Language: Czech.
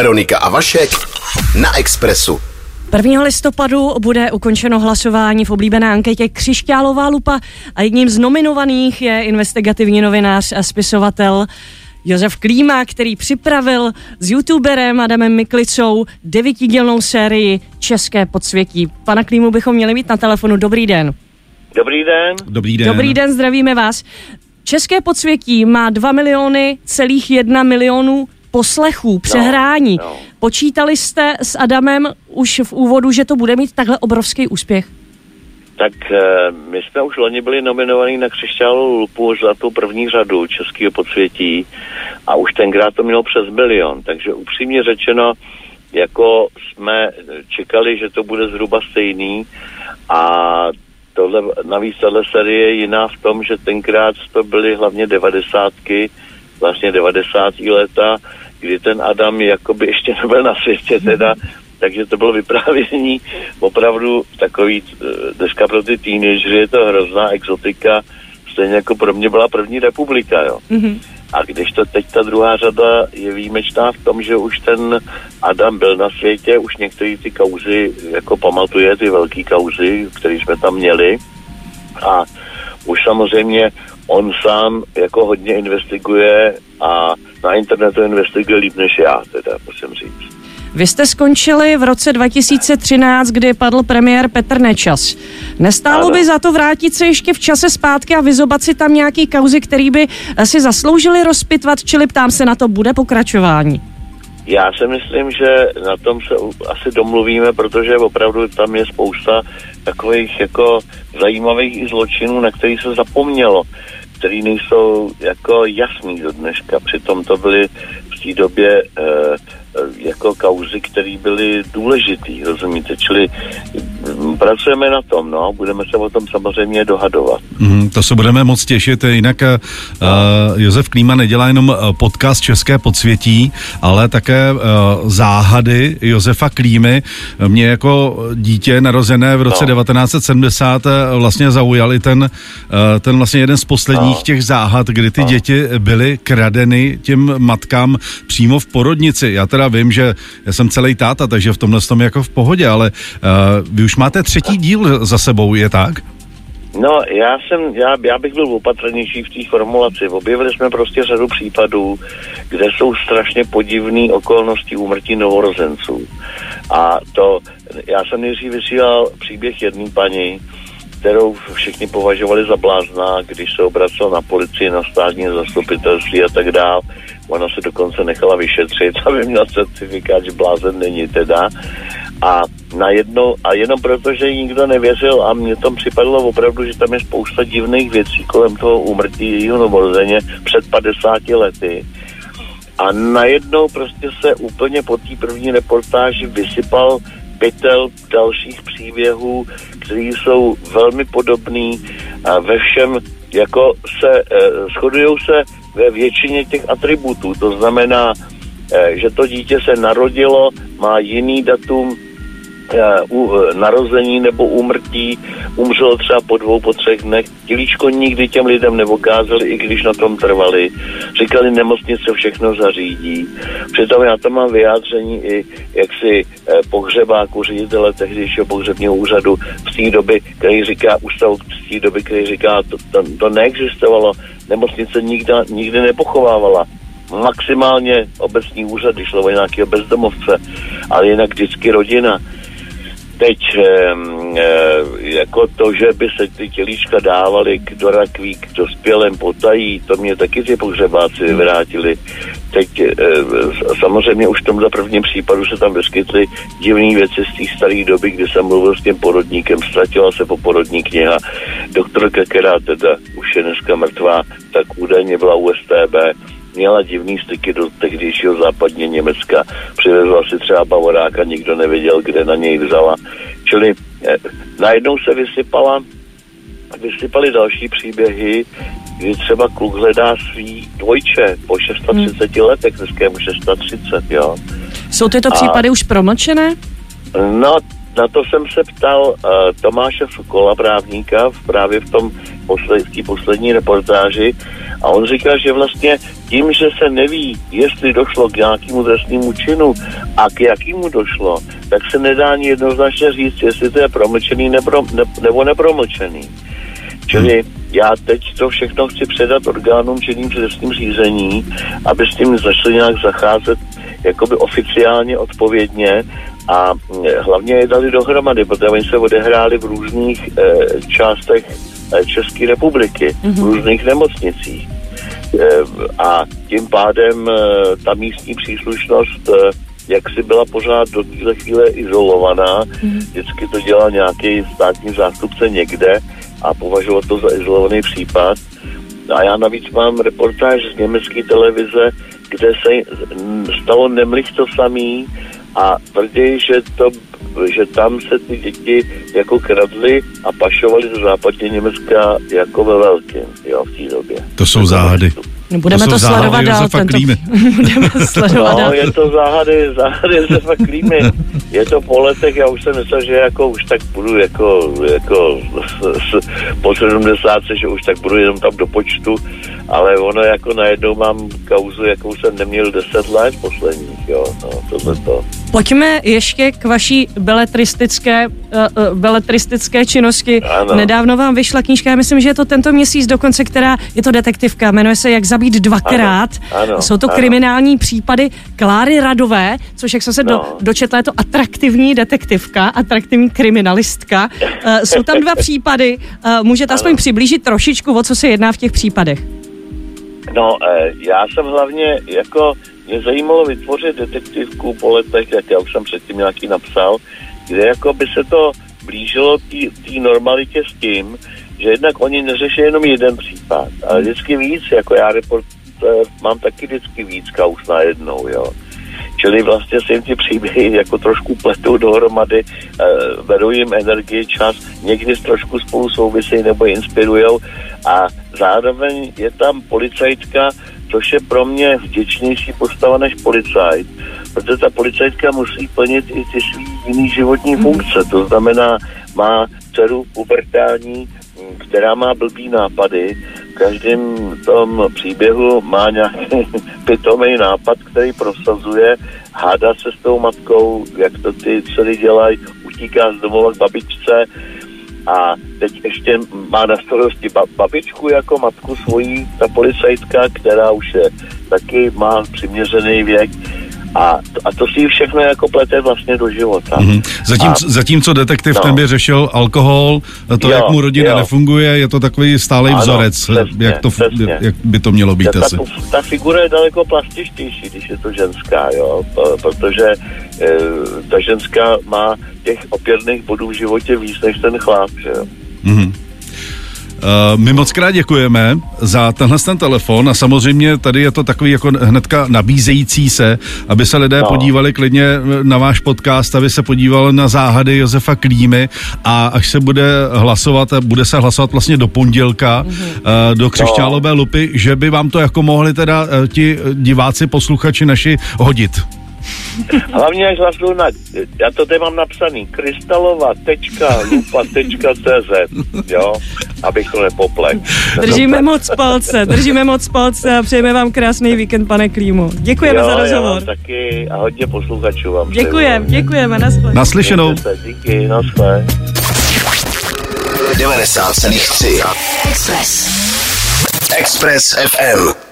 Veronika a Vašek na Expressu. 1. listopadu bude ukončeno hlasování v oblíbené anketě Křišťálová lupa a jedním z nominovaných je investigativní novinář a spisovatel Josef Klíma, který připravil s youtuberem Adamem Miklicou devítidílnou sérii České podsvětí. Pana Klímu bychom měli mít na telefonu. Dobrý den. Dobrý den. Dobrý den. Dobrý den, zdravíme vás. České podsvětí má 2 miliony celých 1 milionů poslechů, přehrání. no. Počítali jste s Adamem už v úvodu, že to bude mít takhle obrovský úspěch? Tak eh, my jsme už loni byli nominovaní na křišťálovou lupu za tu první řadu českého podsvětí a už tenkrát to mělo přes milion, takže upřímně řečeno, jako jsme čekali, že to bude zhruba stejný a tohle, navíc tahle série je jiná v tom, že tenkrát to byly hlavně devadesátky, vlastně 90. léta, kdy ten Adam jakoby ještě nebyl na světě teda, takže to bylo vyprávění opravdu takový, eh, dneska pro ty teenagery je to hrozná exotika, stejně jako pro mě byla první republika, jo. Mm-hmm. A když to teď ta druhá řada je výjimečná v tom, že už ten Adam byl na světě, už některé ty kauzy jako pamatuje, ty velké kauzy, které jsme tam měli. A už samozřejmě on sám jako hodně investiguje a na internetu investiguje líp než já, teda musím říct. Vy jste skončili v roce 2013, kdy padl premiér Petr Nečas. Nestálo Ano. by za to vrátit se ještě v čase zpátky a vyzobat si tam nějaký kauzy, který by si zasloužili rozpitvat, čili ptám se na to, bude pokračování? Já si myslím, že na tom se asi domluvíme, protože opravdu tam je spousta takových jako zajímavých i zločinů, na který se zapomnělo, který nejsou jako jasný do dneška. Přitom to byly v té době eh, eh, jako kauzy, které byly důležitý, rozumíte? Čili pracujeme na tom, no, budeme se o tom samozřejmě dohadovat. Mm, to se budeme moc těšit. Jinak uh, Josef Klíma nedělá jenom eh, podcast České podsvětí, ale také uh, záhady Josefa Klímy. Mě jako dítě narozené v roce No. 1970 eh, vlastně zaujal i ten, uh, ten vlastně jeden z posledních No. těch záhad, kdy ty děti byly kradeny těm matkám přímo v porodnici. Já teda vím, že já jsem celý táta, takže v tomhle tom jako v pohodě, ale uh, vy už máte třetí díl za sebou, je tak? No, já jsem, já, já bych byl opatrnější v té formulaci. Objevili jsme prostě řadu případů, kde jsou strašně podivné okolnosti úmrtí novorozenců. A to, já jsem nejdřív vysílal příběh jedné paní, kterou všichni považovali za blázna, když se obracel na policii, na státní zastupitelství a tak dál. Ona se dokonce nechala vyšetřit, aby měla certifikát, že blázen není teda. A najednou, a jenom proto, že nikdo nevěřil a mně tam připadlo opravdu, že tam je spousta divných věcí kolem toho úmrtí jejího novorozeně před 50 lety. A najednou prostě se úplně po té první reportáži vysypal pytel dalších příběhů, které jsou velmi podobný a ve všem jako se, eh, shodují se ve většině těch atributů. To znamená, eh, že to dítě se narodilo, má jiný datum u, eh, narození nebo úmrtí, umřelo třeba po dvou, po třech dnech. Tělíčko nikdy těm lidem nevokázali, i když na tom trvali. Říkali, nemocnice všechno zařídí. Přitom já tam mám vyjádření i jaksi eh, pohřebáku, ředitele tehdejšího pohřebního úřadu z té doby, který říká, ústavu z té doby, který říká, to, to, to neexistovalo, nemocnice nikdy, nikdy nepochovávala maximálně obecní úřad, když šlo o nějakého bezdomovce, ale jinak vždycky rodina. Teď e, jako to, že by se ty tělíčka dávaly k do rakví, k dospělém potají, to mě taky ty pohřebáci vyvrátili. Teď e, samozřejmě už v tomhle prvním případu se tam vyskytly divné věci z té staré doby, kdy jsem mluvil s tím porodníkem, ztratila se poporodní kniha. Doktorka, která teda už je dneska mrtvá, tak údajně byla u STB, měla divný styky do tehdejšího západně Německa. Přivezla si třeba bavoráka, nikdo nevěděl, kde na něj vzala. Čili eh, najednou se vysypala, vysypaly další příběhy, kdy třeba kluk hledá svý dvojče po 630 hmm. letech, dneska je mu 630, jo. Jsou tyto A- případy už promlčené? No, na to jsem se ptal uh, Tomáše Sokola, právníka, právě v tom posled, v poslední reportáži a on říkal, že vlastně tím, že se neví, jestli došlo k nějakému trestnému činu a k jakému došlo, tak se nedá ani jednoznačně říct, jestli to je promlčený nebo, ne, nebo nepromlčený. Čili já teď to všechno chci předat orgánům činným trestním řízení, aby s tím začali nějak zacházet jakoby oficiálně odpovědně a hlavně je dali dohromady, protože oni se odehráli v různých e, částech e, České republiky, mm-hmm. v mhm. různých nemocnicích. E, a tím pádem e, ta místní příslušnost e, jak si byla pořád do téhle chvíle izolovaná, mm-hmm. vždycky to dělal nějaký státní zástupce někde a považoval to za izolovaný případ. A já navíc mám reportáž z německé televize, kde se stalo nemlich to samý a tvrdí, že, to, že tam se ty děti jako kradly a pašovaly do západně Německa jako ve velkém, jo, v té době. To jsou záhady. No, budeme to, to sledovat dál. Tento... budeme sledovat no, dál. je to záhady, záhady Josefa Klímy. Je to po letech, já už jsem myslel, že jako už tak budu jako, jako s, s, po 70, že už tak budu jenom tam do počtu, ale ono jako najednou mám kauzu, jakou jsem neměl 10 let posledních, jo, no, tohle to. Pojďme ještě k vaší beletristické, uh, uh, beletristické činnosti. Ano. Nedávno vám vyšla knížka, já myslím, že je to tento měsíc dokonce, která je to detektivka, jmenuje se Jak zabít dvakrát. Ano. Ano. Jsou to ano. kriminální případy Kláry Radové, což jak jsem se no. do, dočetla, je to atraktivní detektivka, atraktivní kriminalistka. Uh, jsou tam dva případy, uh, můžete ano. aspoň přiblížit trošičku, o co se jedná v těch případech. No, já jsem hlavně jako mě zajímalo vytvořit detektivku po letech, jak já už jsem předtím nějaký napsal, kde jako by se to blížilo té normalitě s tím, že jednak oni neřeší jenom jeden případ, ale vždycky víc, jako já report, mám taky vždycky víc kaus najednou, jo. Čili vlastně se jim ty příběhy jako trošku pletou dohromady, uh, berou jim energii, čas, někdy trošku spolu souvisejí nebo inspirujou a zároveň je tam policajtka, což je pro mě vděčnější postava než policajt, protože ta policajtka musí plnit i ty svý jiný životní mhm. funkce, to znamená, má dceru pubertální, která má blbý nápady, v každém tom příběhu má nějaký pitomý nápad, který prosazuje, hádá se s tou matkou, jak to ty dcery dělají, utíká z domova k babičce, a teď ještě má na starosti babičku jako matku svojí, ta policajtka, která už je taky má přiměřený věk a, a to si všechno jako plete vlastně do života. Mm-hmm. Zatím, a, zatímco detektiv no. ten by řešil alkohol, to, jo, jak mu rodina jo. nefunguje, je to takový stálý ano, vzorec, přesně, jak, to, přesně. jak by to mělo být ta, asi. Ta, ta figura je daleko plastičtější, když je to ženská, jo, protože e, ta ženská má těch opěrných bodů v životě víc než ten chlap, že jo. Mm-hmm. Uh, my moc krát děkujeme za tenhle ten telefon a samozřejmě tady je to takový jako hnedka nabízející se, aby se lidé no. podívali klidně na váš podcast, aby se podívali na záhady Josefa Klímy a až se bude hlasovat, bude se hlasovat vlastně do pondělka mm-hmm. do křišťálové lupy, že by vám to jako mohli teda ti diváci, posluchači naši hodit. Hlavně až hlasuju na, já to tady mám napsaný, krystalova.lupa.cz, jo, abych to nepoplek. Držíme moc palce, držíme moc palce a přejeme vám krásný víkend, pane Klímu. Děkujeme jo, za rozhovor. taky a hodně posluchačů vám Děkujeme, děkujeme, naschle. Naslyšenou. Díky, naschle. 90,3 Express. Express FM.